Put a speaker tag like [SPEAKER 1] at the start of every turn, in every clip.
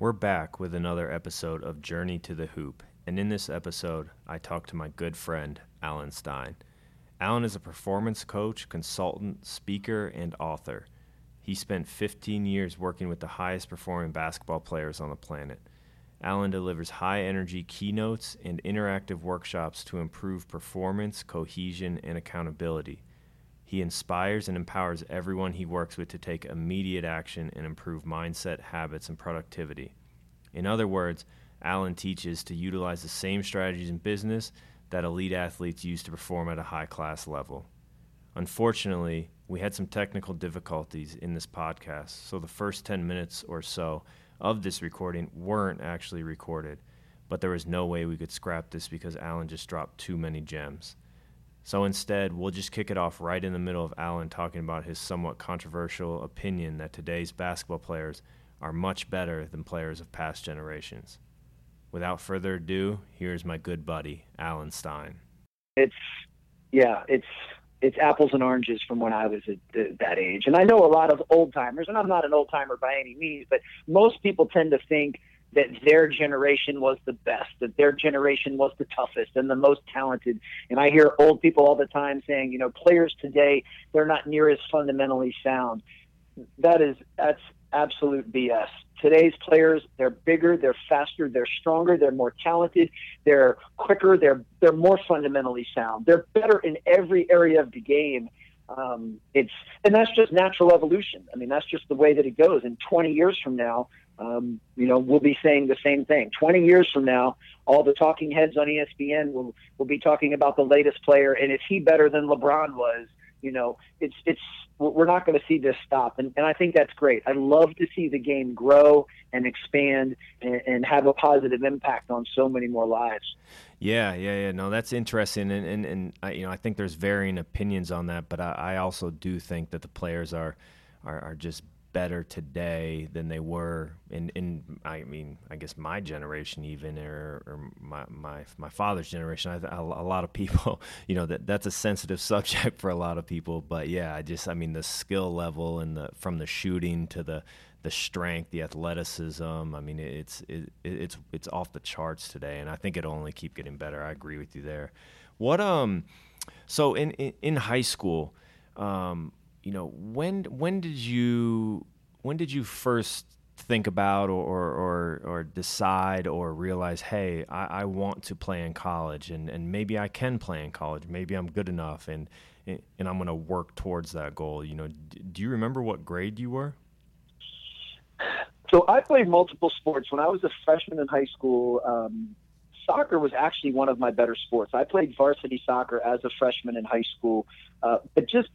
[SPEAKER 1] We're back with another episode of Journey to the Hoop, and in this episode, I talk to my good friend, Alan Stein. Alan is a performance coach, consultant, speaker, and author. He spent 15 years working with the highest performing basketball players on the planet. Alan delivers high energy keynotes and interactive workshops to improve performance, cohesion, and accountability. He inspires and empowers everyone he works with to take immediate action and improve mindset, habits, and productivity. In other words, Alan teaches to utilize the same strategies in business that elite athletes use to perform at a high class level. Unfortunately, we had some technical difficulties in this podcast, so the first 10 minutes or so of this recording weren't actually recorded, but there was no way we could scrap this because Alan just dropped too many gems. So instead, we'll just kick it off right in the middle of Alan talking about his somewhat controversial opinion that today's basketball players are much better than players of past generations. Without further ado, here's my good buddy, Alan Stein.
[SPEAKER 2] It's, yeah, it's, it's apples and oranges from when I was at that age. And I know a lot of old timers, and I'm not an old timer by any means, but most people tend to think that their generation was the best, that their generation was the toughest and the most talented. And I hear old people all the time saying, you know, players today, they're not near as fundamentally sound. That is, that's absolute BS. Today's players, they're bigger, they're faster, they're stronger, they're more talented, they're quicker, they're, they're more fundamentally sound. They're better in every area of the game. Um, it's and that's just natural evolution. I mean, that's just the way that it goes. And 20 years from now, um, you know, we'll be saying the same thing. 20 years from now, all the talking heads on ESPN will will be talking about the latest player, and is he better than LeBron was? You know, it's it's we're not going to see this stop, and, and I think that's great. I love to see the game grow and expand and, and have a positive impact on so many more lives.
[SPEAKER 1] Yeah, yeah, yeah. No, that's interesting, and and, and I, you know, I think there's varying opinions on that, but I, I also do think that the players are are, are just better today than they were in, in I mean I guess my generation even or, or my, my my father's generation. I, a, a lot of people you know that that's a sensitive subject for a lot of people but yeah I just I mean the skill level and the from the shooting to the the strength the athleticism I mean it's it, it's it's off the charts today and I think it'll only keep getting better. I agree with you there. What um so in in, in high school um you know when when did you when did you first think about or or, or, decide or realize hey I, I, want to play in college and, and maybe I can play in college maybe I'm good enough and and I'm going to work towards that goal you know do you remember what grade you were?
[SPEAKER 2] So I played multiple sports. When I was a freshman in high school um, soccer was actually one of my better sports. I played varsity soccer as a freshman in high school uh, but just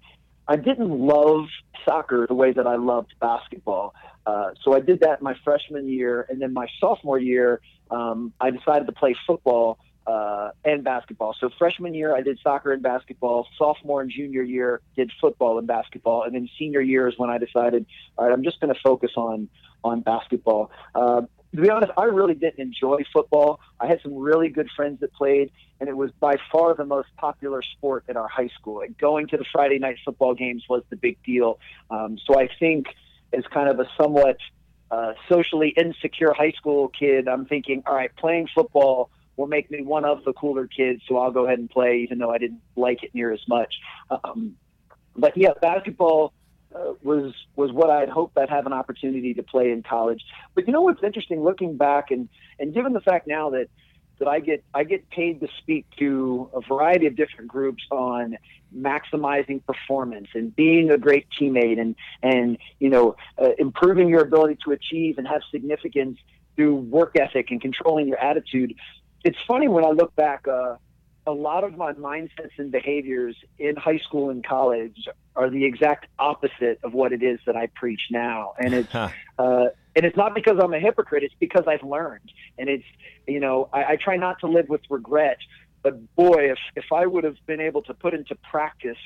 [SPEAKER 2] I didn't love soccer the way that I loved basketball. Uh, so I did that my freshman year, and then my sophomore year, um, I decided to play football uh, and basketball. So freshman year, I did soccer and basketball. Sophomore and junior year, did football and basketball, and then senior year is when I decided, all right, I'm just going to focus on on basketball. Uh, to be honest, I really didn't enjoy football. I had some really good friends that played, and it was by far the most popular sport at our high school. Like going to the Friday night football games was the big deal. Um, so I think, as kind of a somewhat uh, socially insecure high school kid, I'm thinking, all right, playing football will make me one of the cooler kids, so I'll go ahead and play, even though I didn't like it near as much. Um, but yeah, basketball uh, was was what I'd hoped I'd have an opportunity to play in college. But you know what's interesting, looking back and and given the fact now that that I get I get paid to speak to a variety of different groups on maximizing performance and being a great teammate and and you know uh, improving your ability to achieve and have significance through work ethic and controlling your attitude. It's funny when I look back. Uh, a lot of my mindsets and behaviors in high school and college are the exact opposite of what it is that I preach now. And it's uh, and it's not because I'm a hypocrite. It's because I've learned. And it's you know I, I try not to live with regret. But boy, if if I would have been able to put into practice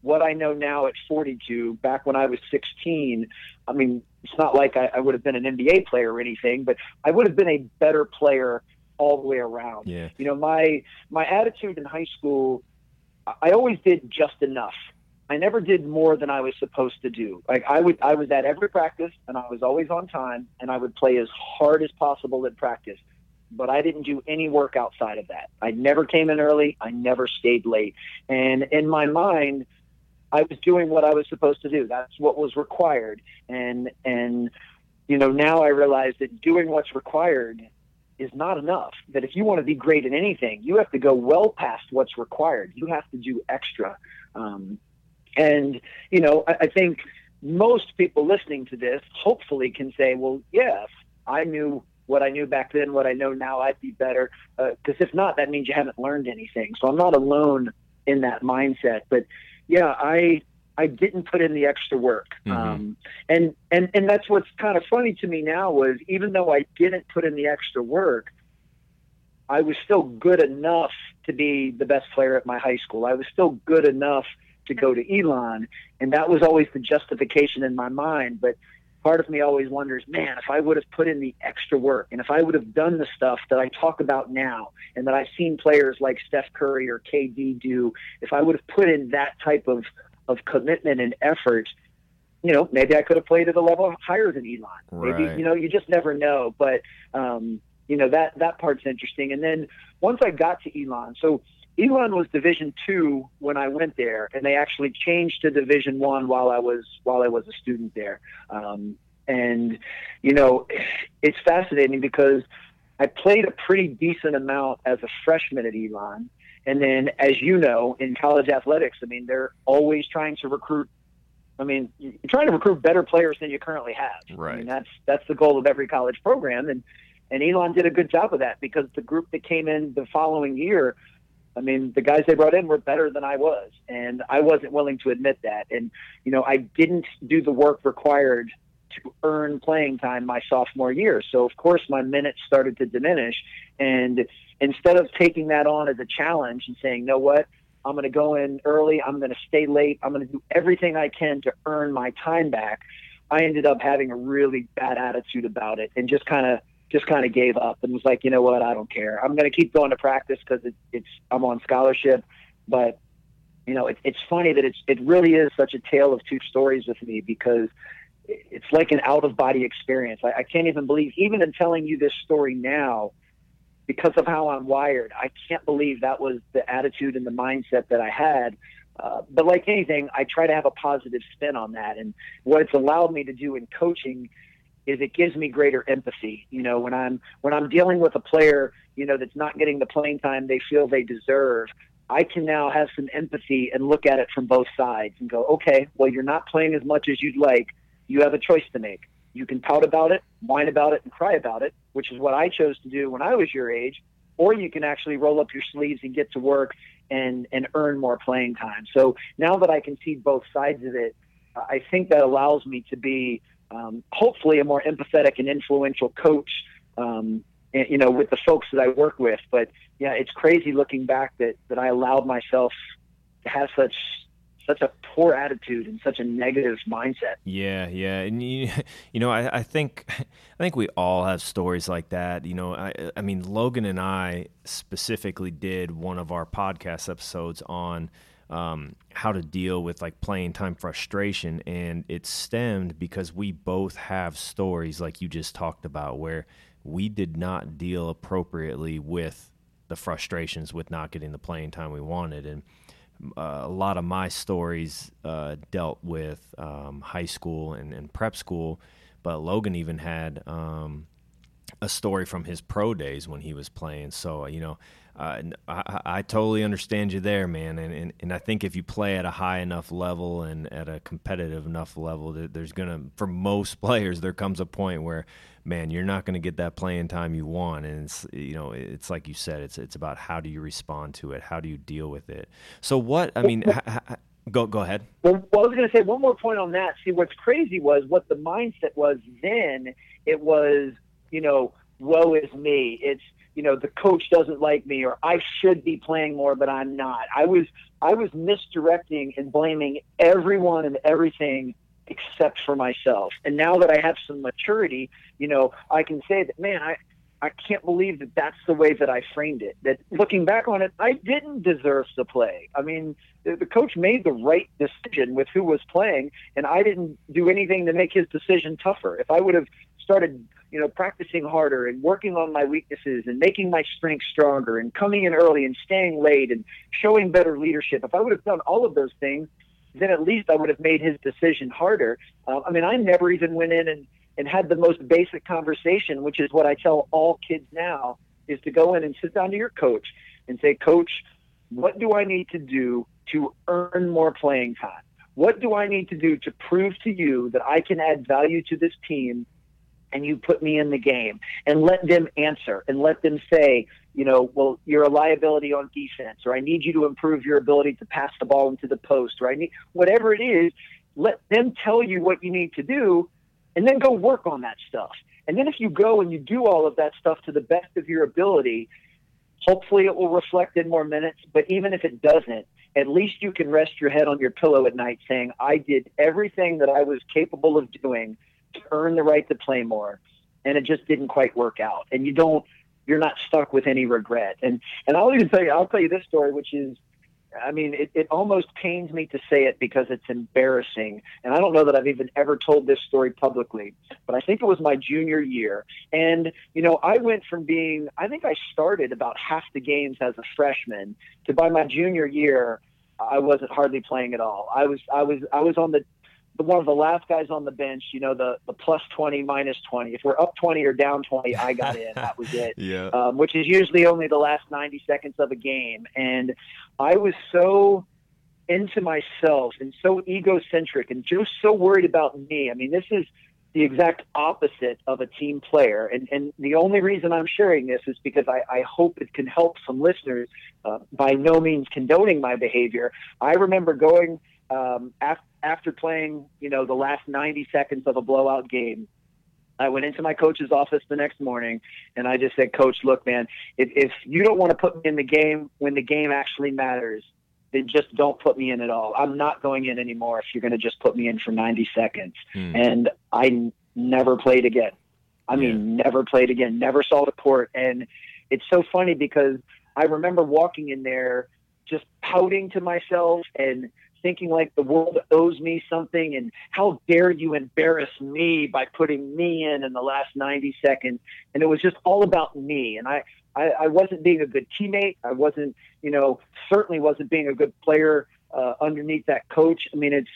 [SPEAKER 2] what I know now at 42, back when I was 16, I mean, it's not like I, I would have been an NBA player or anything, but I would have been a better player all the way around.
[SPEAKER 1] Yeah.
[SPEAKER 2] You know, my my attitude in high school, I always did just enough. I never did more than I was supposed to do. Like I would, I was at every practice, and I was always on time, and I would play as hard as possible at practice. But I didn't do any work outside of that. I never came in early. I never stayed late. And in my mind, I was doing what I was supposed to do. That's what was required. And and you know now I realize that doing what's required is not enough. That if you want to be great in anything, you have to go well past what's required. You have to do extra. Um, and, you know, I, I think most people listening to this hopefully can say, well, yes, I knew what I knew back then, what I know now, I'd be better. Because uh, if not, that means you haven't learned anything. So I'm not alone in that mindset. But yeah, I I didn't put in the extra work. Mm-hmm. Um, and and and that's what's kind of funny to me now was even though I didn't put in the extra work, I was still good enough to be the best player at my high school. I was still good enough to go to Elon, and that was always the justification in my mind. But part of me always wonders, man, if I would have put in the extra work, and if I would have done the stuff that I talk about now, and that I've seen players like Steph Curry or KD do, if I would have put in that type of of commitment and effort, you know, maybe I could have played at a level higher than Elon. Right. Maybe you know, you just never know. But um, you know that that part's interesting. And then once I got to Elon, so Elon was Division two when I went there, and they actually changed to Division one while I was while I was a student there. Um, and you know, it's fascinating because I played a pretty decent amount as a freshman at Elon, and then as you know, in college athletics, I mean, they're always trying to recruit. I mean, you're trying to recruit better players than you currently have.
[SPEAKER 1] Right.
[SPEAKER 2] I mean, that's that's the goal of every college program, and and Elon did a good job of that because the group that came in the following year I mean, the guys they brought in were better than I was, and I wasn't willing to admit that. And you know, I didn't do the work required to earn playing time my sophomore year. So of course, my minutes started to diminish. And instead of taking that on as a challenge and saying, "No, what? I'm going to go in early. I'm going to stay late. I'm going to do everything I can to earn my time back." I ended up having a really bad attitude about it and just kind of just kind of gave up and was like, you know what, I don't care. I'm going to keep going to practice because it, it's I'm on scholarship, but you know, it, it's funny that it's it really is such a tale of two stories with me because it's like an out of body experience. I, I can't even believe, even in telling you this story now, because of how I'm wired, I can't believe that was the attitude and the mindset that I had. Uh, but like anything, I try to have a positive spin on that. And what it's allowed me to do in coaching is it gives me greater empathy. You know, when I'm when I'm dealing with a player, you know, that's not getting the playing time they feel they deserve, I can now have some empathy and look at it from both sides and go, okay, well, you're not playing as much as you'd like. You have a choice to make. You can pout about it, whine about it, and cry about it, which is what I chose to do when I was your age. Or you can actually roll up your sleeves and get to work and and earn more playing time. So now that I can see both sides of it, I think that allows me to be um, hopefully a more empathetic and influential coach, um, and, you know, with the folks that I work with. But yeah, it's crazy looking back that, that I allowed myself to have such such a poor attitude and such a negative mindset.
[SPEAKER 1] Yeah, yeah, and you, you know, I, I think, I think we all have stories like that. You know, I, I mean, Logan and I specifically did one of our podcast episodes on um, how to deal with like playing time frustration, and it stemmed because we both have stories like you just talked about where we did not deal appropriately with the frustrations with not getting the playing time we wanted, and uh, a lot of my stories uh, dealt with um, high school and, and, prep school, but Logan even had um, a story from his pro days when he was playing. So you know, uh, I, I, totally understand you there, man. And, and, and I think if you play at a high enough level and at a competitive enough level, there's gonna, for most players, there comes a point where, man, you're not gonna get that playing time you want. And it's, you know, it's like you said, it's it's about how do you respond to it, how do you deal with it. So what? I mean, go go ahead.
[SPEAKER 2] Well, well, I was gonna say one more point on that. See, what's crazy was what the mindset was then. It was, you know, woe is me. It's you know the coach doesn't like me or I should be playing more but I'm not. I was I was misdirecting and blaming everyone and everything except for myself. And now that I have some maturity, you know, I can say that man, I I can't believe that that's the way that I framed it. That looking back on it, I didn't deserve to play. I mean, the, the coach made the right decision with who was playing, and I didn't do anything to make his decision tougher. If I would have started, you know, practicing harder and working on my weaknesses and making my strengths stronger and coming in early and staying late and showing better leadership, if I would have done all of those things, then at least I would have made his decision harder. Uh, I mean, I never even went in and and had the most basic conversation, which is what I tell all kids now, is to go in and sit down to your coach and say, Coach, what do I need to do to earn more playing time? What do I need to do to prove to you that I can add value to this team and you put me in the game? And let them answer and let them say, you know, well, you're a liability on defense, or I need you to improve your ability to pass the ball into the post, or I need whatever it is, let them tell you what you need to do and then go work on that stuff. And then if you go and you do all of that stuff to the best of your ability, hopefully it will reflect in more minutes. But even if it doesn't, at least you can rest your head on your pillow at night saying, I did everything that I was capable of doing to earn the right to play more. And it just didn't quite work out. And you don't, you're not stuck with any regret. And, and I'll even tell you, I'll tell you this story, which is I mean, it, it almost pains me to say it because it's embarrassing. And I don't know that I've even ever told this story publicly, but I think it was my junior year. And, you know, I went from being, I think I started about half the games as a freshman to by my junior year, I wasn't hardly playing at all. I was, I was, I was on the one of the last guys on the bench, you know, the, the plus 20, minus 20. If we're up 20 or down 20, I got in. That was it.
[SPEAKER 1] yeah.
[SPEAKER 2] Um, which is usually only the last 90 seconds of a game. And I was so into myself and so egocentric and just so worried about me. I mean, this is the exact opposite of a team player. And, and the only reason I'm sharing this is because I, I hope it can help some listeners, uh, by no means condoning my behavior. I remember going um, after after playing, you know, the last 90 seconds of a blowout game, I went into my coach's office the next morning and I just said, Coach, look, man, if, if you don't want to put me in the game when the game actually matters, then just don't put me in at all. I'm not going in anymore if you're going to just put me in for 90 seconds. Hmm. And I n- never played again. I mean, yeah. never played again, never saw the court. And it's so funny because I remember walking in there just pouting to myself and thinking like the world owes me something and how dare you embarrass me by putting me in in the last 90 seconds? And it was just all about me. And I, I i wasn't being a good teammate. I wasn't you know certainly wasn't being a good player uh, underneath that coach. I mean it's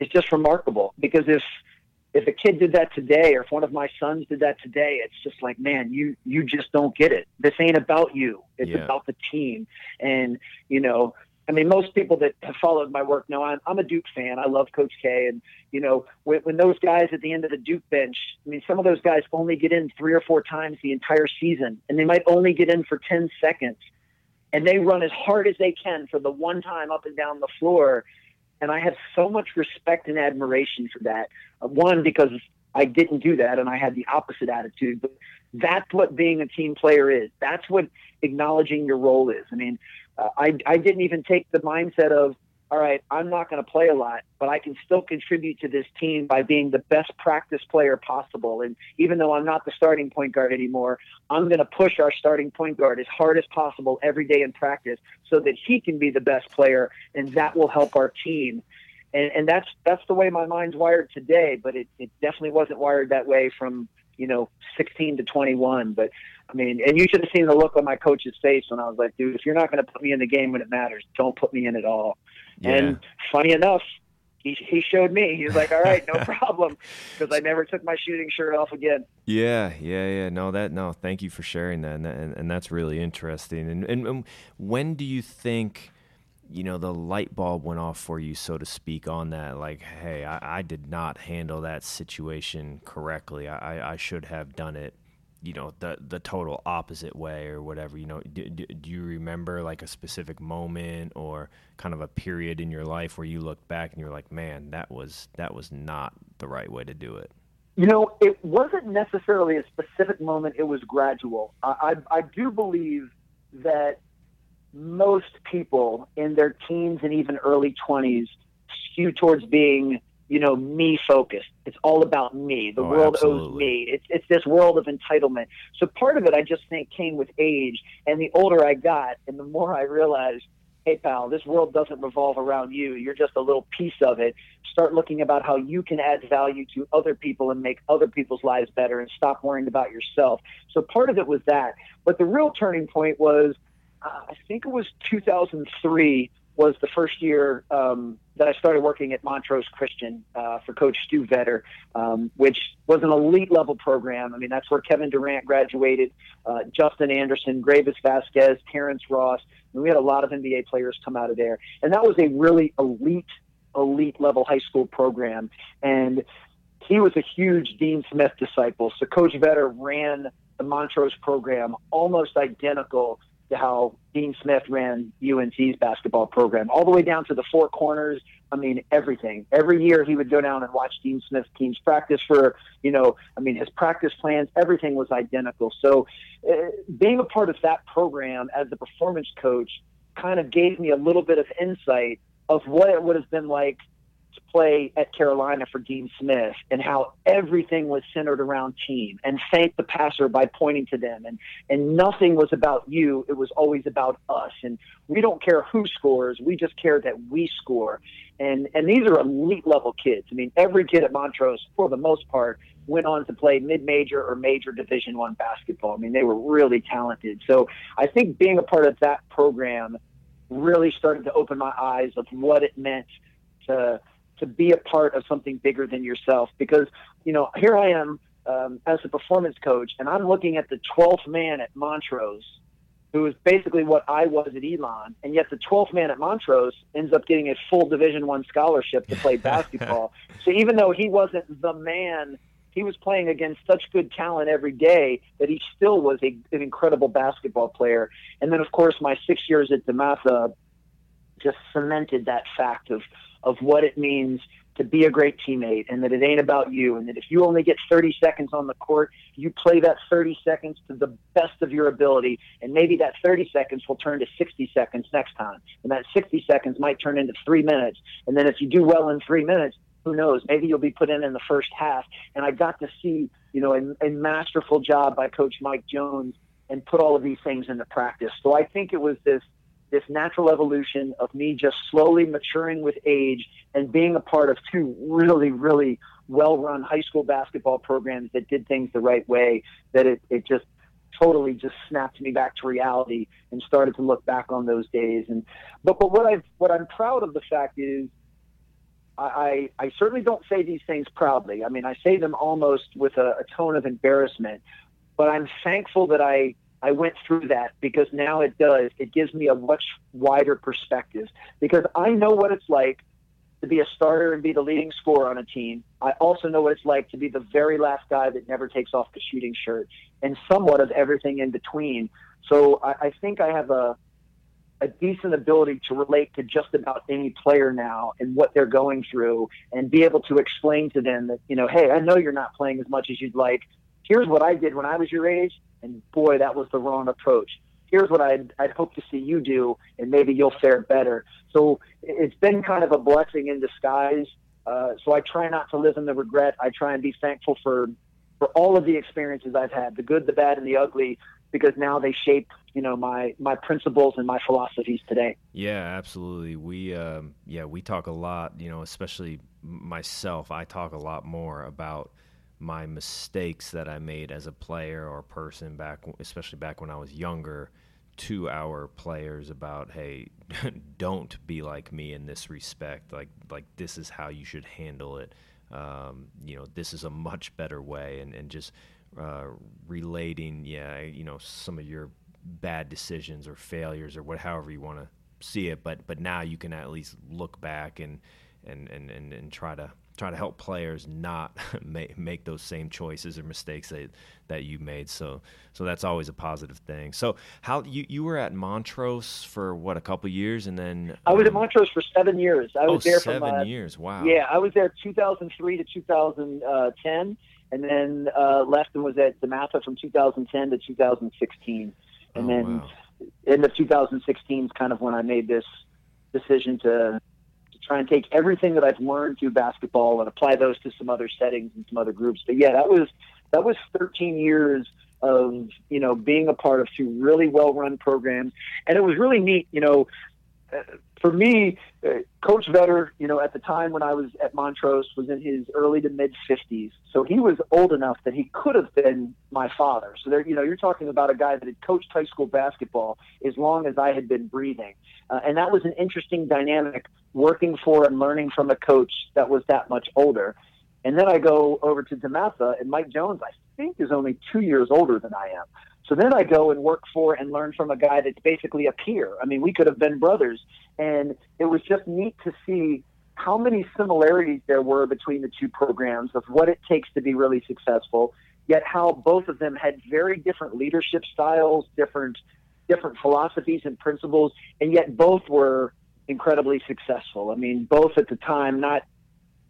[SPEAKER 2] it's just remarkable because if if a kid did that today or if one of my sons did that today it's just like man you you just don't get it. This ain't about you. It's yeah. about the team. And you know I mean, most people that have followed my work know I'm, I'm a Duke fan. I love Coach K. And, you know, when, when those guys at the end of the Duke bench, I mean, some of those guys only get in three or four times the entire season, and they might only get in for 10 seconds. And they run as hard as they can for the one time up and down the floor. And I have so much respect and admiration for that. Uh, one, because I didn't do that and I had the opposite attitude. But that's what being a team player is. That's what acknowledging your role is. I mean, uh, I, I didn't even take the mindset of, all right, I'm not going to play a lot, but I can still contribute to this team by being the best practice player possible. And even though I'm not the starting point guard anymore, I'm going to push our starting point guard as hard as possible every day in practice so that he can be the best player, and that will help our team. And, and that's that's the way my mind's wired today, but it, it definitely wasn't wired that way from you know 16 to 21. But I mean, and you should have seen the look on my coach's face when I was like, dude, if you're not going to put me in the game when it matters, don't put me in at all. Yeah. And funny enough, he, he showed me. He was like, all right, no problem, because I never took my shooting shirt off again.
[SPEAKER 1] Yeah, yeah, yeah. No, that no. Thank you for sharing that, and and, and that's really interesting. And, and, and when do you think? You know the light bulb went off for you so to speak on that like hey i, I did not handle that situation correctly. I, I should have done it you know the the total opposite way or whatever you know. Do, do, do, you remember like a specific moment or kind of a period in your life where you look back and you're like man that was that was not the right way to do it
[SPEAKER 2] you know it wasn't necessarily a specific moment. It was gradual. I i, I do believe that most people in their teens and even early 20s skew towards being you know, me focused. It's all about me. The
[SPEAKER 1] Oh,
[SPEAKER 2] world
[SPEAKER 1] absolutely.
[SPEAKER 2] owes me. It's it's this world of entitlement. So part of it, I just think, came with age. And the older I got, and the more I realized, hey pal, this world doesn't revolve around you. You're just a little piece of it. Start looking about how you can add value to other people and make other people's lives better, and stop worrying about yourself. So part of it was that. But the real turning point was, uh, I think it was 2003 was the first year um, that I started working at Montrose Christian uh, for Coach Stu Vetter, um, which was an elite level program. I mean, that's where Kevin Durant graduated, uh, Justin Anderson, Greivis Vasquez, Terrence Ross. And we had a lot of NBA players come out of there. And that was a really elite, elite level high school program. And he was a huge Dean Smith disciple. So Coach Vetter ran the Montrose program almost identical to how Dean Smith ran UNC's basketball program, all the way down to the four corners. I mean, everything. Every year he would go down and watch Dean Smith's teams practice for, you know, I mean, his practice plans, everything was identical. So uh, being a part of that program as the performance coach kind of gave me a little bit of insight of what it would have been like to play at Carolina for Dean Smith and how everything was centered around team and thank the passer by pointing to them. And and nothing was about you. It was always about us. And we don't care who scores. We just care that we score. And and these are elite level kids. I mean every kid at Montrose for the most part went on to play mid-major or major division 1 basketball. I mean they were really talented. So I think being a part of that program really started to open my eyes of what it meant to to be a part of something bigger than yourself. Because you know, here I am um, as a performance coach, and I'm looking at the 12th man at Montrose, who is basically what I was at Elon, and yet the 12th man at Montrose ends up getting a full Division One scholarship to play basketball. so even though he wasn't the man. He was playing against such good talent every day that he still was a, an incredible basketball player. And then, of course, my six years at DeMatha just cemented that fact of of what it means to be a great teammate and that it ain't about you and that if you only get 30 seconds on the court you play that 30 seconds to the best of your ability. And maybe that 30 seconds will turn to 60 seconds next time. And that 60 seconds might turn into 3 minutes. And then if you do well in 3 minutes who knows? Maybe you'll be put in in the first half. And I got to see you know a, a masterful job by coach Mike Jones and put all of these things into practice. So I think it was this this natural evolution of me just slowly maturing with age and being a part of two really, really well run high school basketball programs that did things the right way, that it, it just totally just snapped me back to reality and started to look back on those days. And but but what I've what I'm proud of the fact is I, I, I certainly don't say these things proudly. I mean I say them almost with a, a tone of embarrassment, but I'm thankful that I I went through that because now it does. It gives me a much wider perspective because I know what it's like to be a starter and be the leading scorer on a team. I also know what it's like to be the very last guy that never takes off the shooting shirt and somewhat of everything in between. So I, I think I have a a decent ability to relate to just about any player now and what they're going through and be able to explain to them that, you know, hey, I know you're not playing as much as you'd like. Here's what I did when I was your age and boy, that was the wrong approach. Here's what I'd, I'd hope to see you do, and maybe you'll fare better. So it's been kind of a blessing in disguise. Uh, so I try not to live in the regret. I try and be thankful for for all of the experiences I've had, the good, the bad, and the ugly, because now they shape you know my my principles and my philosophies today.
[SPEAKER 1] Yeah, absolutely. We um, yeah we talk a lot. You know, especially myself. I talk a lot more about my mistakes that I made as a player or person back, especially back when I was younger, to our players about, hey, don't be like me in this respect. Like, like this is how you should handle it. Um, you know, this is a much better way, and and just uh, relating, yeah, you know, some of your bad decisions or failures or what, however you want to see it. But but now you can at least look back and and and and, and try to try to help players not make, make those same choices or mistakes that that you made. So so that's always a positive thing. So how you you were at Montrose for what a couple years, and then
[SPEAKER 2] I was at Montrose for seven years. I was
[SPEAKER 1] oh,
[SPEAKER 2] there
[SPEAKER 1] seven
[SPEAKER 2] from uh,
[SPEAKER 1] years. Wow.
[SPEAKER 2] Yeah, I was there 2003 to 2010, and then uh, left and was at DeMatha from 2010 to 2016, and
[SPEAKER 1] Oh,
[SPEAKER 2] then
[SPEAKER 1] wow.
[SPEAKER 2] end of 2016 is kind of when I made this decision to try and take everything that I've learned through basketball and apply those to some other settings and some other groups. But yeah, that was that was 13 years of you know being a part of two really well run programs, and it was really neat. You know, for me, uh, Coach Vetter, you know, at the time when I was at Montrose, was in his early to mid 50s, so he was old enough that he could have been my father. So there, you know, you're talking about a guy that had coached high school basketball as long as I had been breathing, uh, and that was an interesting dynamic working for and learning from a coach that was that much older. And then I go over to DeMatha, and Mike Jones, I think, is only two years older than I am. So then I go and work for and learn from a guy that's basically a peer. I mean, we could have been brothers. And it was just neat to see how many similarities there were between the two programs of what it takes to be really successful, yet how both of them had very different leadership styles, different different philosophies and principles, and yet both were incredibly successful. I mean, both at the time, not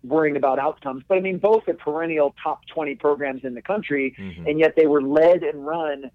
[SPEAKER 2] worrying about outcomes, but I mean, both are perennial top 20 programs in the country, mm-hmm. and yet they were led and run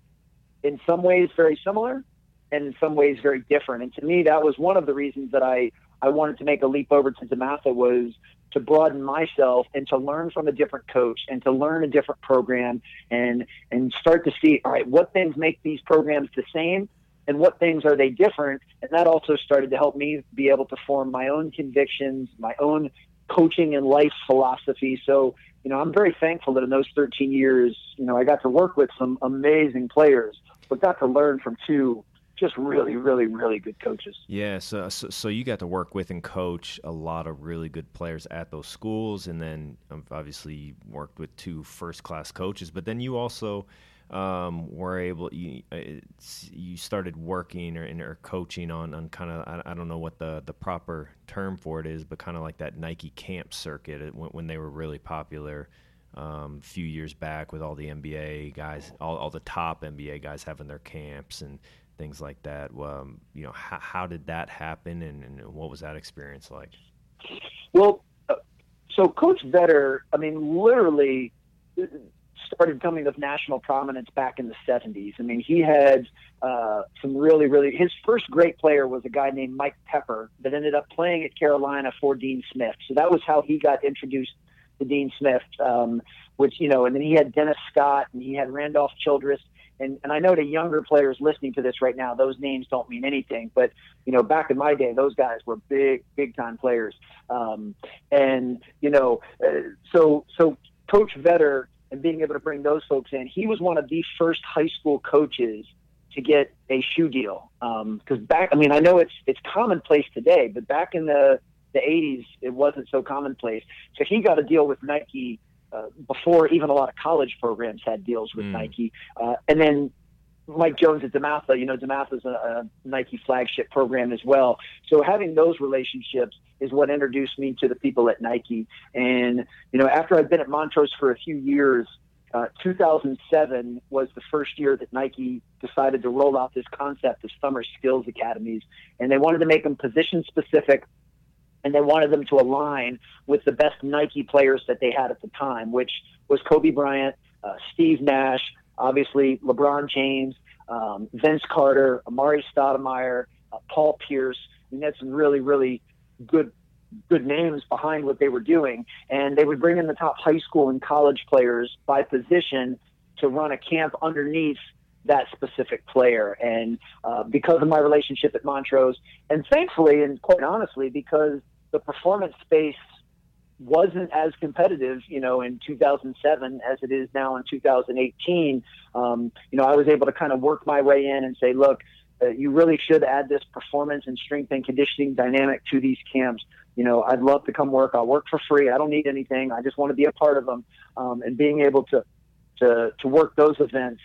[SPEAKER 2] in some ways very similar and in some ways very different. And to me, that was one of the reasons that I, I wanted to make a leap over to DeMatha was to broaden myself and to learn from a different coach and to learn a different program and and start to see all right what things make these programs the same and what things are they different and that also started to help me be able to form my own convictions my own coaching and life philosophy so you know i'm very thankful that in those 13 years you know i got to work with some amazing players but got to learn from two just really, really, really good coaches.
[SPEAKER 1] Yeah, so, so, so you got to work with and coach a lot of really good players at those schools, and then um, obviously worked with two first class coaches. But then you also um, were able you uh, you started working or, or coaching on, on kind of I, I, don't know what the the proper term for it is, but kind of like that Nike camp circuit when, when they were really popular um, a few years back with all the NBA guys, all, all the top NBA guys having their camps and things like that. Um, you know, how, how did that happen, and, and, what was that experience like?
[SPEAKER 2] Well, uh, so Coach Vetter, I mean, literally started coming of national prominence back in the 70s. I mean, he had uh, some really, really. His first great player was a guy named Mike Pepper that ended up playing at Carolina for Dean Smith. So that was how he got introduced to Dean Smith, um, which, you know, and then he had Dennis Scott and he had Randolph Childress. And, and I know to younger players listening to this right now, those names don't mean anything. But you know, back in my day, those guys were big, big time players. Um, and you know, uh, so so Coach Vetter and being able to bring those folks in, he was one of the first high school coaches to get a shoe deal. Because um, back, I mean, I know it's it's commonplace today, but back in the the 80s, it wasn't so commonplace. So he got a deal with Nike uh, before even a lot of college programs had deals with mm. Nike. Uh, and then Mike Jones at DeMatha, you know, DeMatha is a, a, Nike flagship program as well. So having those relationships is what introduced me to the people at Nike. And, you know, after I'd been at Montrose for a few years, uh, 2007 was the first year that Nike decided to roll out this concept of summer skills academies. And they wanted to make them position specific and they wanted them to align with the best Nike players that they had at the time, which was Kobe Bryant, uh, Steve Nash, obviously LeBron James, um, Vince Carter, Amar'e Stoudemire, uh, Paul Pierce. I mean, that's really, really good good names behind what they were doing. And they would bring in the top high school and college players by position to run a camp underneath that specific player. And uh, because of my relationship at Montrose, and thankfully, and quite honestly, because the performance space wasn't as competitive, you know, in 2007 as it is now in 2018. Um, you know, I was able to kind of work my way in and say, look, uh, you really should add this performance and strength and conditioning dynamic to these camps. You know, I'd love to come work. I'll work for free. I don't need anything. I just want to be a part of them. Um, and being able to, to, to work those events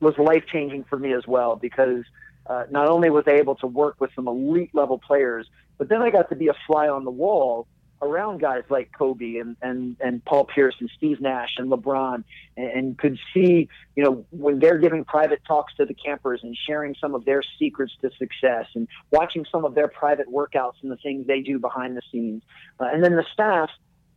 [SPEAKER 2] was life changing for me as well because uh, not only was I able to work with some elite level players, but then I got to be a fly on the wall around guys like Kobe and, and, and Paul Pierce and Steve Nash and LeBron and, and could see, you know, when they're giving private talks to the campers and sharing some of their secrets to success and watching some of their private workouts and the things they do behind the scenes. Uh, and then the staff,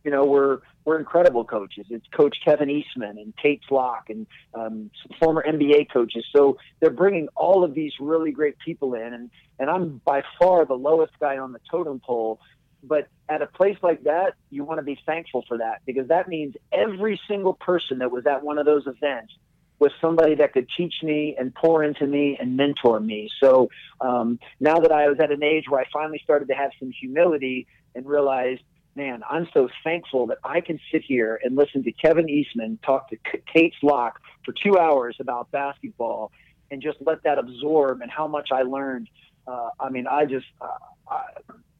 [SPEAKER 2] you know, were were incredible coaches. It's Coach Kevin Eastman and Tates Locke and um, former NBA coaches. So they're bringing all of these really great people in, and and I'm by far the lowest guy on the totem pole. But at a place like that, you want to be thankful for that because that means every single person that was at one of those events was somebody that could teach me and pour into me and mentor me. So um, now that I was at an age where I finally started to have some humility and realized, man, I'm so thankful that I can sit here and listen to Kevin Eastman talk to Tates Locke for two hours about basketball and just let that absorb and how much I learned. Uh, I mean, I just, uh, I,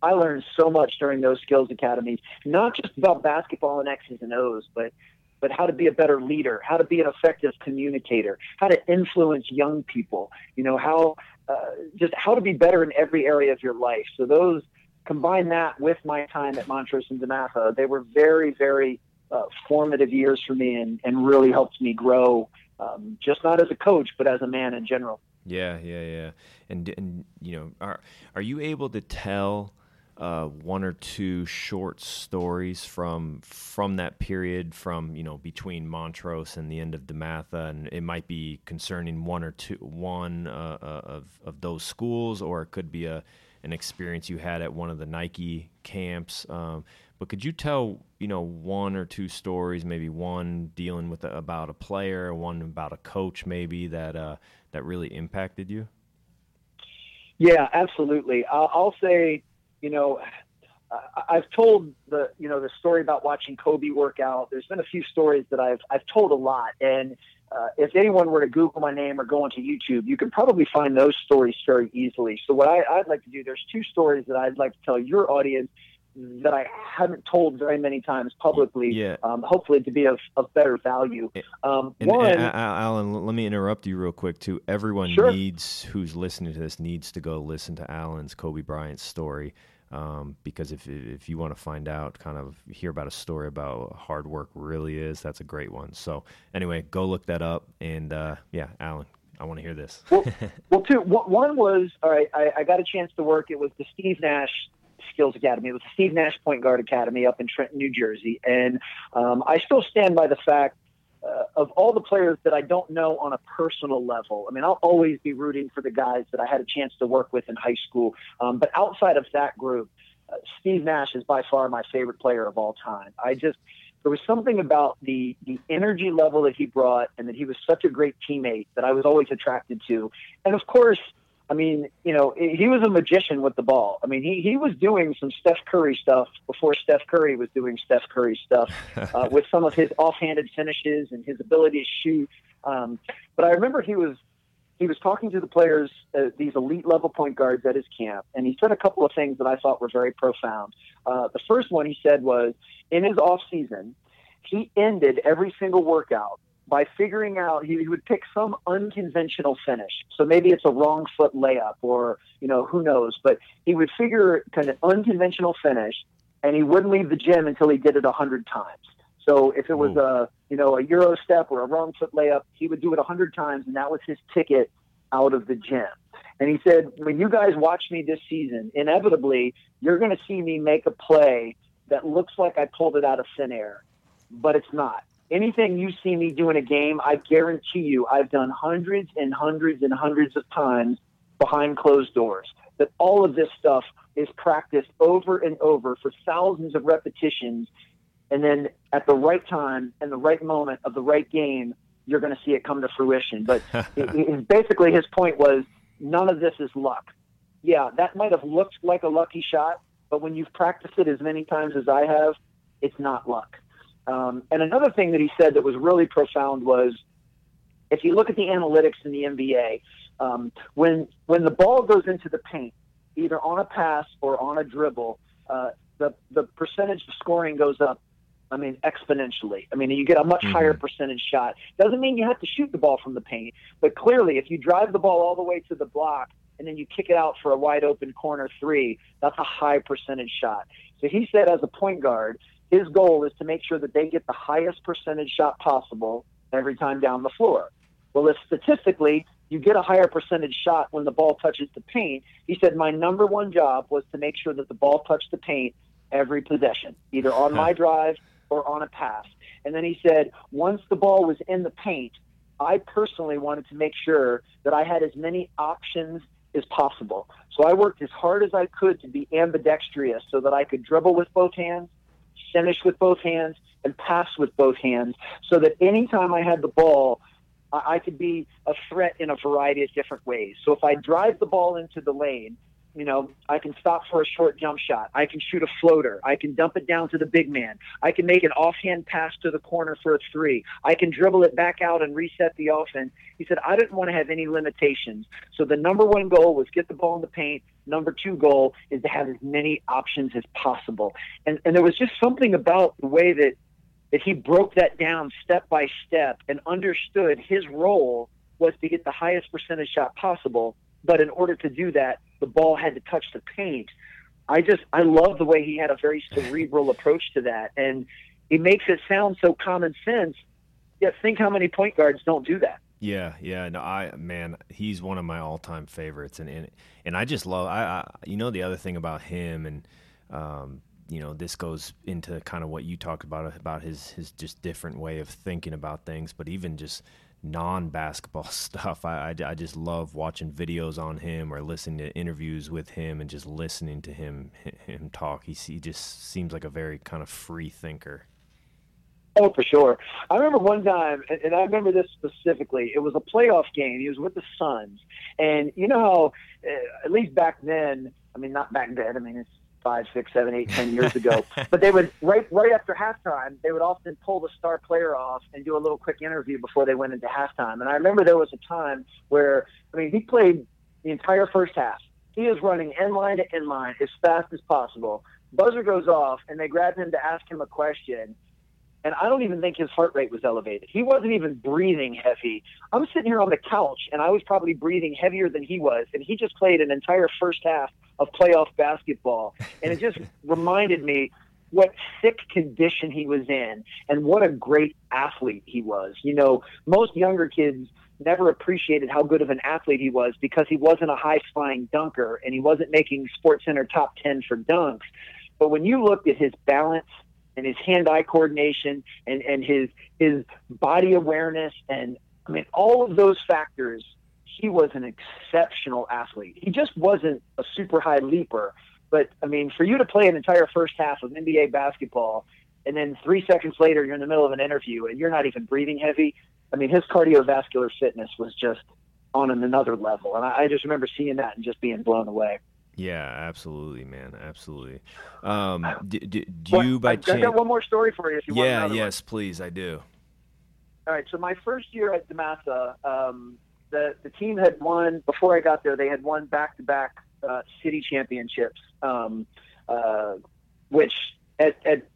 [SPEAKER 2] I learned so much during those skills academies, not just about basketball and X's and O's, but but how to be a better leader, how to be an effective communicator, how to influence young people, you know, how uh, just how to be better in every area of your life. So those combine that with my time at Montrose and DeMatha, they were very, very uh, formative years for me and, and really helped me grow, um, just not as a coach, but as a man in general.
[SPEAKER 1] Yeah, yeah, yeah. And, and you know, are, are you able to tell uh, one or two short stories from from that period, from you know between Montrose and the end of DeMatha, and it might be concerning one or two one uh, uh, of of those schools, or it could be a an experience you had at one of the Nike camps. Um, but could you tell you know one or two stories, maybe one dealing with a, about a player, one about a coach, maybe that uh, that really impacted you?
[SPEAKER 2] Yeah, absolutely. I'll, I'll say you know, I've told the you know the story about watching Kobe work out. There's been a few stories that I've I've told a lot, and uh, if anyone were to Google my name or go onto YouTube, you can probably find those stories very easily. So what I, I'd like to do, there's two stories that I'd like to tell your audience that I haven't told very many times publicly.
[SPEAKER 1] Yeah.
[SPEAKER 2] Um, hopefully to be of, of better value. Um,
[SPEAKER 1] and,
[SPEAKER 2] one,
[SPEAKER 1] and, Alan, let me interrupt you real quick too. Everyone
[SPEAKER 2] sure.
[SPEAKER 1] needs who's listening to this needs to go listen to Alan's Kobe Bryant story. Um, because if if you want to find out, kind of hear about a story about hard work really is, that's a great one. So anyway, go look that up, and uh, yeah, Alan, I want to hear this.
[SPEAKER 2] well, well, two. One was all right. I, I got a chance to work. It was the Steve Nash Skills Academy. It was the Steve Nash Point Guard Academy up in Trenton, New Jersey, and um, I still stand by the fact uh, of all the players that I don't know on a personal level, I mean, I'll always be rooting for the guys that I had a chance to work with in high school. Um, but outside of that group, uh, Steve Nash is by far my favorite player of all time. I just, there was something about the, the energy level that he brought and that he was such a great teammate that I was always attracted to. And of course, I mean, you know, he was a magician with the ball. I mean, he, he was doing some Steph Curry stuff before Steph Curry was doing Steph Curry stuff uh, with some of his offhanded finishes and his ability to shoot. Um, but I remember he was he was talking to the players, uh, these elite level point guards at his camp, and he said a couple of things that I thought were very profound. Uh, the first one he said was, in his off season, he ended every single workout by figuring out he, he would pick some unconventional finish. So maybe it's a wrong foot layup or, you know, who knows, but he would figure kind of unconventional finish and he wouldn't leave the gym until he did it a hundred times. So if it was Ooh. a, you know, a Euro step or a wrong foot layup, he would do it a hundred times and that was his ticket out of the gym. And he said, when you guys watch me this season, inevitably you're going to see me make a play that looks like I pulled it out of thin air, but it's not anything you see me do in a game, I guarantee you I've done hundreds and hundreds and hundreds of times behind closed doors. That all of this stuff is practiced over and over for thousands of repetitions. And then at the right time and the right moment of the right game, you're going to see it come to fruition. But it, basically, his point was none of this is luck. Yeah, that might have looked like a lucky shot, but when you've practiced it as many times as I have, it's not luck. Um, and another thing that he said that was really profound was if you look at the analytics in the NBA, um, when when the ball goes into the paint, either on a pass or on a dribble, uh, the the percentage of scoring goes up. I mean, exponentially. I mean, you get a much mm-hmm. higher percentage shot. Doesn't mean you have to shoot the ball from the paint, but clearly, if you drive the ball all the way to the block and then you kick it out for a wide open corner three, that's a high percentage shot. So he said, as a point guard, his goal is to make sure that they get the highest percentage shot possible every time down the floor. Well, if statistically you get a higher percentage shot when the ball touches the paint, he said my number one job was to make sure that the ball touched the paint every possession, either on my drive or on a pass. And then he said once the ball was in the paint, I personally wanted to make sure that I had as many options as possible. So I worked as hard as I could to be ambidextrous so that I could dribble with both hands, finish with both hands, and pass with both hands so that anytime I had the ball, I could be a threat in a variety of different ways. So if I drive the ball into the lane, you know, I can stop for a short jump shot. I can shoot a floater. I can dump it down to the big man. I can make an offhand pass to the corner for a three. I can dribble it back out and reset the offense. He said, I didn't want to have any limitations. So the number one goal was get the ball in the paint. Number two goal is to have as many options as possible. And, and there was just something about the way that, that he broke that down step by step and understood his role was to get the highest percentage shot possible but in order to do that, the ball had to touch the paint. I just I love the way he had a very cerebral approach to that, and he makes it sound so common sense. Yet think how many point guards don't do that.
[SPEAKER 1] Yeah, yeah. No, I man, he's one of my all-time favorites, and and, and I just love. I, I you know the other thing about him, and um, you know this goes into kind of what you talked about about his his just different way of thinking about things, but even just non basketball stuff. I, I, I, just love watching videos on him or listening to interviews with him and just listening to him him talk. He, he just seems like a very kind of free thinker.
[SPEAKER 2] Oh, for sure. I remember one time, and I remember this specifically. It was a playoff game. He was with the Suns, and you know how, uh, at least back then. I mean, not back then. I mean, it's five, six, seven, eight, ten years ago. but they would right right after halftime, they would often pull the star player off and do a little quick interview before they went into halftime. And I remember there was a time where I mean he played the entire first half. He is running end line to end line as fast as possible. Buzzer goes off, and they grab him to ask him a question and I don't even think his heart rate was elevated. He wasn't even breathing heavy. I'm sitting here on the couch, and I was probably breathing heavier than he was, and he just played an entire first half of playoff basketball, and it just reminded me what sick condition he was in, and what a great athlete he was. You know, most younger kids never appreciated how good of an athlete he was because he wasn't a high flying dunker and he wasn't making SportsCenter top 10 for dunks. But when you looked at his balance and his hand-eye coordination and, and his his body awareness and I mean all of those factors he was an exceptional athlete. He just wasn't a super high leaper, but I mean for you to play an entire first half of NBA basketball and then 3 seconds later you're in the middle of an interview and you're not even breathing heavy, I mean his cardiovascular fitness was just on another level and I, I just remember seeing that and just being blown away.
[SPEAKER 1] Yeah, absolutely, man, absolutely. Um, do, do, do well, you by
[SPEAKER 2] I,
[SPEAKER 1] chance?
[SPEAKER 2] I got one more story for you. If you
[SPEAKER 1] yeah,
[SPEAKER 2] want
[SPEAKER 1] yes, one. please, I do.
[SPEAKER 2] All right, so my first year at DeMatha, um, the the team had won before I got there. They had won back to back city championships, um, uh, which at, at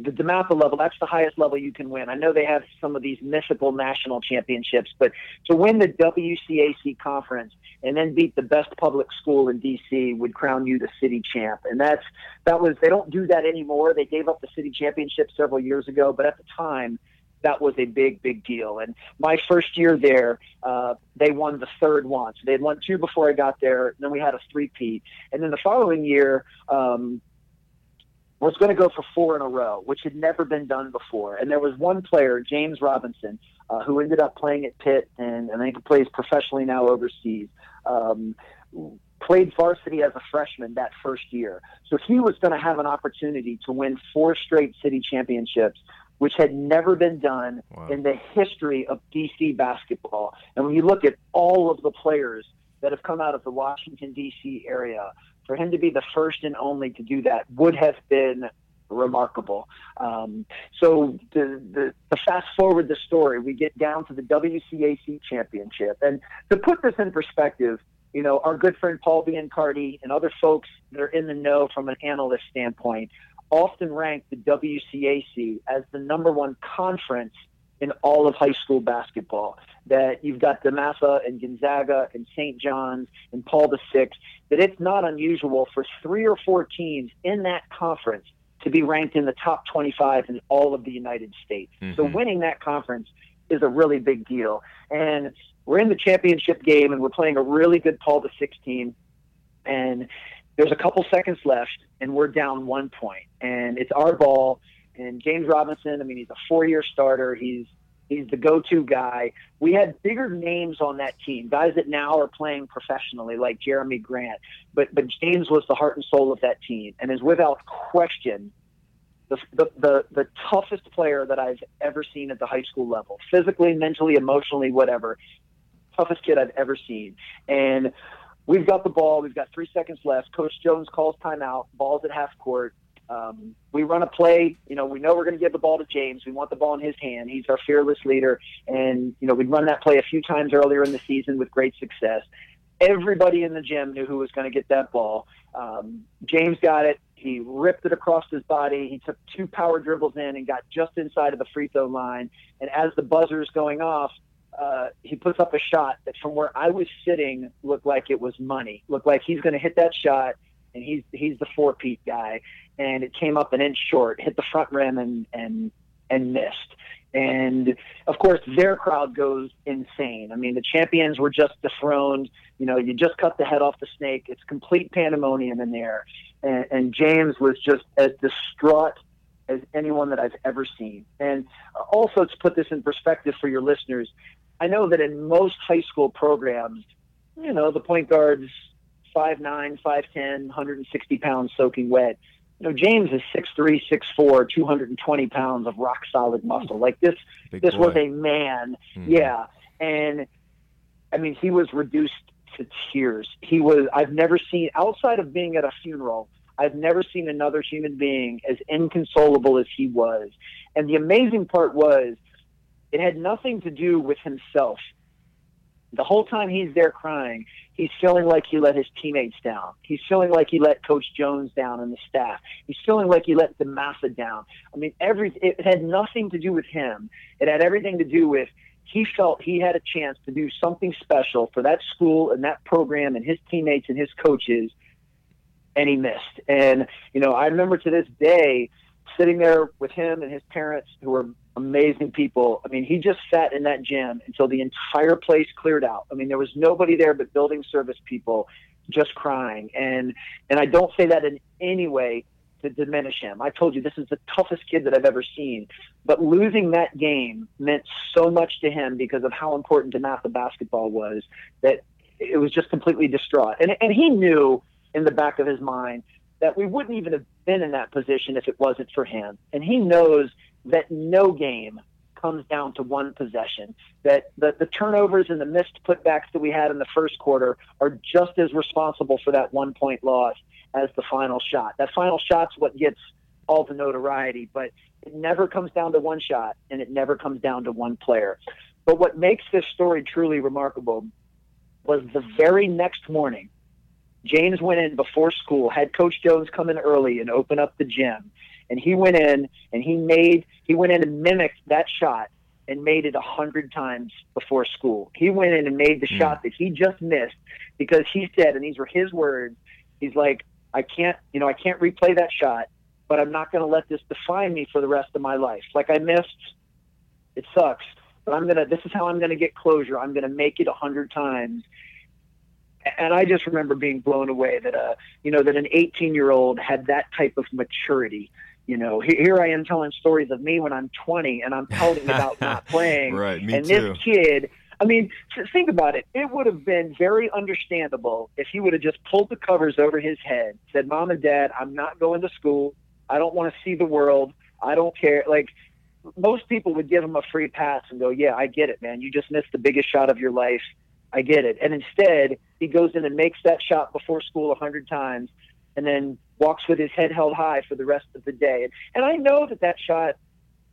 [SPEAKER 2] the DeMatha level, that's the highest level you can win. I know they have some of these mythical national championships, but to win the WCAC conference and then beat the best public school in DC would crown you the city champ. And that's that was they don't do that anymore. They gave up the city championship several years ago, but at the time that was a big, big deal. And my first year there, uh, they won the third one. So they had won two before I got there. Then we had a three-peat. And then the following year, um, was going to go for four in a row, which had never been done before. And there was one player, James Robinson, uh, who ended up playing at Pitt, and, and I think he plays professionally now overseas. Um, played varsity as a freshman that first year. So he was going to have an opportunity to win four straight city championships, which had never been done wow. in the history of DC basketball. And when you look at all of the players that have come out of the Washington, D.C. area, for him to be the first and only to do that would have been remarkable. Um, so the, the, the fast forward the story, we get down to the WCAC championship, and to put this in perspective, you know, our good friend Paul Biancardi and other folks that are in the know from an analyst standpoint often rank the WCAC as the number one conference in all of high school basketball. That you've got DeMatha and Gonzaga and St. John's and Paul VI. That it's not unusual for three or four teams in that conference to be ranked in the top 25 in all of the United States. Mm-hmm. So winning that conference is a really big deal. And we're in the championship game and we're playing a really good Paul VI team. And there's a couple seconds left and we're down one point. And it's our ball and James Robinson, I mean, he's a four-year starter. He's He's the go-to guy. We had bigger names on that team, guys that now are playing professionally, like Jerami Grant. But but James was the heart and soul of that team, and is without question the, the, the, the toughest player that I've ever seen at the high school level, physically, mentally, emotionally, whatever. Toughest kid I've ever seen. And we've got the ball. We've got three seconds left. Coach Jones calls timeout. Ball's at half court. Um, we run a play. You know, we know we're going to give the ball to James. We want the ball in his hand. He's our fearless leader. And, you know, we'd run that play a few times earlier in the season with great success. Everybody in the gym knew who was going to get that ball. Um, James got it. He ripped it across his body. He took two power dribbles in and got just inside of the free throw line. And as the buzzer is going off, uh, he puts up a shot that from where I was sitting looked like it was money. Looked like he's going to hit that shot, and he's he's the four peat guy. And it came up an inch short, hit the front rim, and and and missed. And of course, their crowd goes insane. I mean, the champions were just dethroned. You know, you just cut the head off the snake. It's complete pandemonium in there and, and James was just as distraught as anyone that I've ever seen. And also to put this in perspective for your listeners, I know that in most high school programs, you know, the point guard's 5'9", 5'10", 160 pounds soaking wet. You know, James is 6'3", 6'4", 220 pounds of rock solid muscle. Like this, Big this boy. was a man. Mm-hmm. Yeah. And I mean, he was reduced to tears. He was, I've never seen, outside of being at a funeral, I've never seen another human being as inconsolable as he was. And the amazing part was, it had nothing to do with himself. The whole time he's there crying, he's feeling like he let his teammates down. He's feeling like he let Coach Jones down and the staff. He's feeling like he let DeMatha down. I mean, every it had nothing to do with him. It had everything to do with he felt he had a chance to do something special for that school and that program and his teammates and his coaches, and he missed. And, you know, I remember to this day sitting there with him and his parents, who were amazing people. I mean, he just sat in that gym until the entire place cleared out. I mean, there was nobody there but building service people just crying. And, and I don't say that in any way to diminish him. I told you this is the toughest kid that I've ever seen. But losing that game meant so much to him because of how important DeMatha basketball was that it was just completely distraught. And and he knew in the back of his mind that we wouldn't even have been in that position if it wasn't for him. And he knows that no game comes down to one possession. That the, the turnovers and the missed putbacks that we had in the first quarter are just as responsible for that one point loss as the final shot. That final shot's what gets all the notoriety, but it never comes down to one shot and it never comes down to one player. But what makes this story truly remarkable was the very next morning, James went in before school, had Coach Jones come in early and open up the gym. And he went in and he made, he went in and mimicked that shot and made it a hundred times before school. He went in and made the mm. shot that he just missed because he said, and these were his words, he's like, I can't, you know, I can't replay that shot, but I'm not going to let this define me for the rest of my life. Like I missed, it sucks, but I'm gonna. This is how I'm going to get closure. I'm going to make it a hundred times. And I just remember being blown away that, uh, you know, that an 18 year old had that type of maturity. You know, here I am telling stories of me when I'm 20, and I'm telling about not playing.
[SPEAKER 1] right, me
[SPEAKER 2] and
[SPEAKER 1] too.
[SPEAKER 2] this kid I mean, think about it. It would have been very understandable if he would have just pulled the covers over his head, said, Mom and Dad, I'm not going to school. I don't want to see the world. I don't care. Like, most people would give him a free pass and go, Yeah, I get it, man. You just missed the biggest shot of your life. I get it. And instead, he goes in and makes that shot before school a hundred times and then walks with his head held high for the rest of the day. And I know that that shot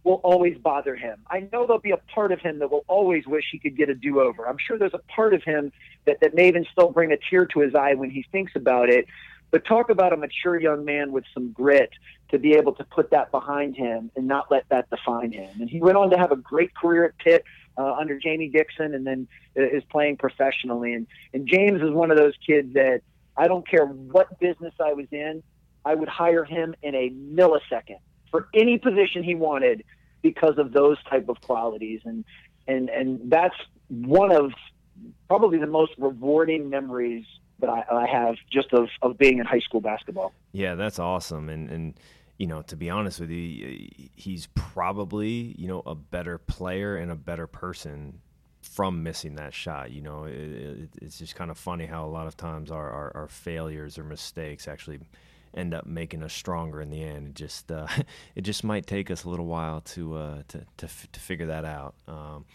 [SPEAKER 2] will always bother him. I know there'll be a part of him that will always wish he could get a do over. I'm sure there's a part of him that, that may even still bring a tear to his eye when he thinks about it. But talk about a mature young man with some grit to be able to put that behind him and not let that define him. And he went on to have a great career at Pitt uh, under Jamie Dixon and then is playing professionally. And, and James is one of those kids that I don't care what business I was in, I would hire him in a millisecond for any position he wanted because of those type of qualities and and and that's one of probably the most rewarding memories that I, I have just of, of being in high school basketball.
[SPEAKER 1] Yeah, that's awesome. And and you know, to be honest with you, he's probably you know a better player and a better person from missing that shot. You know, it, it, it's just kind of funny how a lot of times our, our, our, failures or mistakes actually end up making us stronger in the end. It just uh, it just might take us a little while to uh, to, to, f- to figure that out. Um,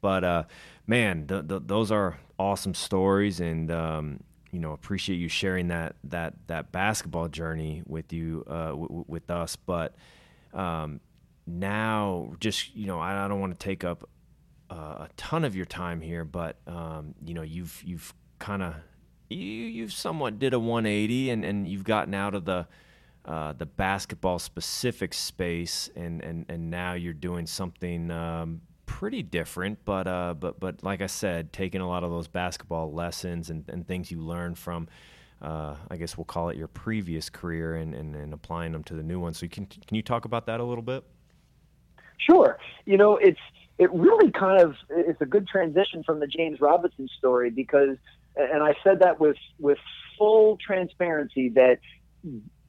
[SPEAKER 1] but uh, man, th- th- those are awesome stories, and um, you know appreciate you sharing that that that basketball journey with you uh, w- with us. But um, now, just you know, I, I don't want to take up uh, a ton of your time here, but um, you know, you've you've kind of you you've somewhat did a 180, and, and you've gotten out of the uh, the basketball specific space, and, and, and now you're doing something um, pretty different. But uh, but but like I said, taking a lot of those basketball lessons and, and things you learned from. Uh, I guess we'll call it your previous career and, and, and applying them to the new one. So can can you talk about that a little bit?
[SPEAKER 2] Sure. You know, it's it really kind of it's a good transition from the James Robinson story because, and I said that with with full transparency that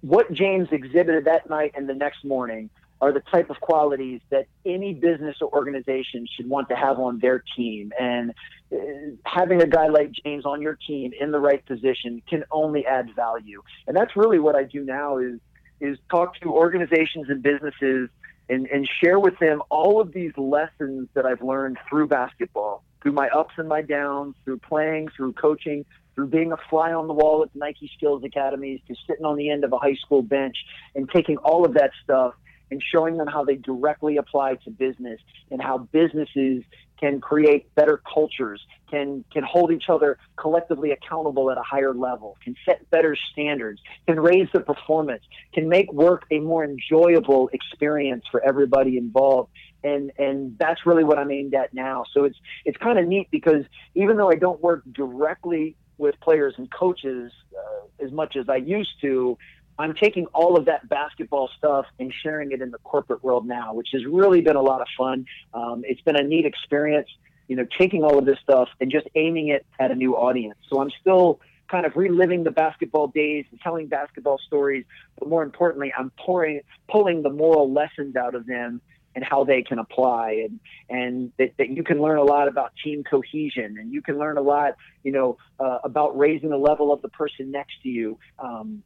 [SPEAKER 2] what James exhibited that night and the next morning are the type of qualities that any business or organization should want to have on their team. And uh, having a guy like James on your team in the right position can only add value. And that's really what I do now is is talk to organizations and businesses and, and share with them all of these lessons that I've learned through basketball, through my ups and my downs, through playing, through coaching, through being a fly on the wall at Nike Skills Academies, to sitting on the end of a high school bench and taking all of that stuff and showing them how they directly apply to business and how businesses can create better cultures, can can hold each other collectively accountable at a higher level, can set better standards, can raise the performance, can make work a more enjoyable experience for everybody involved. And and that's really what I'm aimed at now. So it's it's kind of neat because even though I don't work directly with players and coaches uh, as much as I used to, I'm taking all of that basketball stuff and sharing it in the corporate world now, which has really been a lot of fun. Um, it's been a neat experience, you know, taking all of this stuff and just aiming it at a new audience. So I'm still kind of reliving the basketball days and telling basketball stories, but more importantly, I'm pouring, pulling the moral lessons out of them and how they can apply and and that, that you can learn a lot about team cohesion and you can learn a lot you know uh, about raising the level of the person next to you um,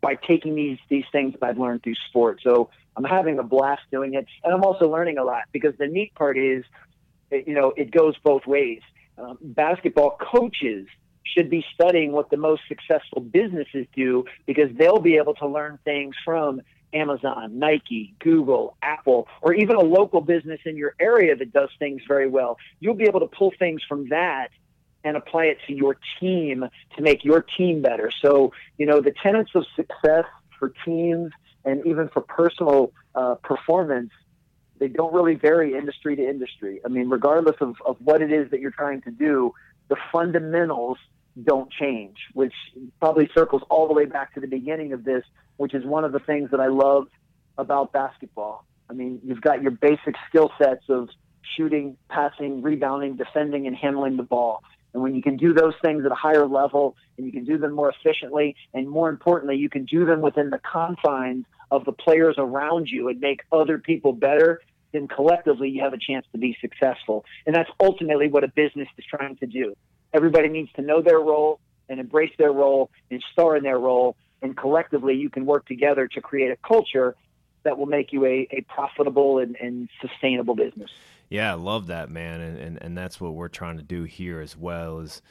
[SPEAKER 2] by taking these these things that I've learned through sport. So I'm having a blast doing it, and I'm also learning a lot because the neat part is, you know, it goes both ways. Um, basketball coaches should be studying what the most successful businesses do because they'll be able to learn things from Amazon, Nike, Google, Apple, or even a local business in your area that does things very well. You'll be able to pull things from that and apply it to your team to make your team better. So, you know, the tenets of success for teams and even for personal uh, performance, they don't really vary industry to industry. I mean, regardless of, of what it is that you're trying to do, the fundamentals don't change, which probably circles all the way back to the beginning of this, which is one of the things that I love about basketball. I mean, you've got your basic skill sets of shooting, passing, rebounding, defending, and handling the ball. And when you can do those things at a higher level and you can do them more efficiently, and more importantly, you can do them within the confines of the players around you and make other people better, then collectively you have a chance to be successful. And that's ultimately what a business is trying to do. Everybody needs to know their role and embrace their role and star in their role. And collectively, you can work together to create a culture that will make you a, a profitable and, and sustainable business.
[SPEAKER 1] Yeah, I love that, man, and, and and that's what we're trying to do here as well. Is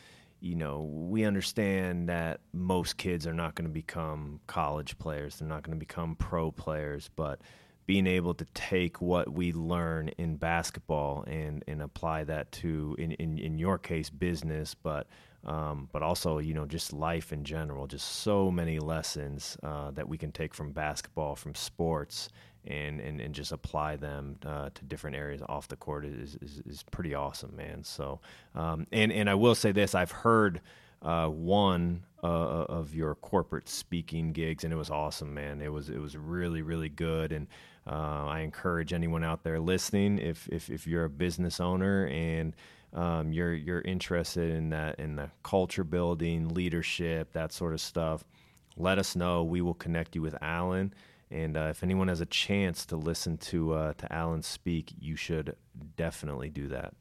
[SPEAKER 1] you know we understand that most kids are not going to become college players; they're not going to become pro players, but being able to take what we learn in basketball and and apply that to in in, in your case business, but um, but also you know just life in general. Just so many lessons uh, that we can take from basketball, from sports, and, and, and just apply them uh, to different areas off the court is, is, is pretty awesome, man. So, um, and, and I will say this I've heard uh, one uh, of your corporate speaking gigs, and it was awesome, man. It was, it was really, really good. And uh, I encourage anyone out there listening, if, if, if you're a business owner and um, you're, you're interested in that, in the culture building, leadership, that sort of stuff, let us know. We will connect you with Alan And uh, if anyone has a chance to listen to uh, to Alan speak, you should definitely do that.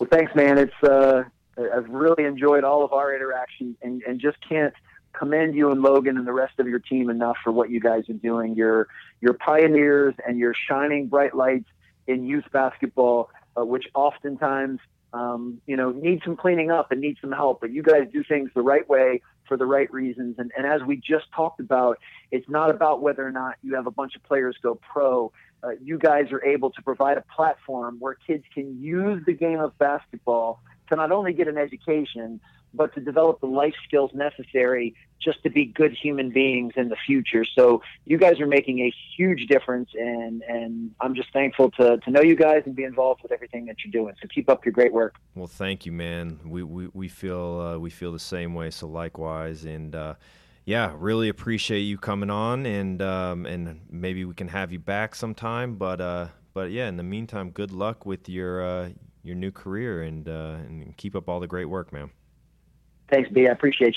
[SPEAKER 2] Well, thanks, man. It's uh, I've really enjoyed all of our interactions, and, and just can't commend you and Logan and the rest of your team enough for what you guys are doing. You're you're pioneers, and you're shining bright lights in youth basketball, uh, which oftentimes um, you know need some cleaning up and need some help. But you guys do things the right way for the right reasons. And, and as we just talked about, it's not about whether or not you have a bunch of players go pro. Uh, you guys are able to provide a platform where kids can use the game of basketball to not only get an education, but to develop the life skills necessary just to be good human beings in the future. So you guys are making a huge difference, and and I'm just thankful to to know you guys and be involved with everything that you're doing. So keep up your great work.
[SPEAKER 1] Well, thank you, man. We we we feel uh, we feel the same way. So likewise, and. Uh, yeah, really appreciate you coming on, and um, and maybe we can have you back sometime. But uh, but yeah, in the meantime, good luck with your uh, your new career, and uh, and keep up all the great work, man.
[SPEAKER 2] Thanks, B. I appreciate you.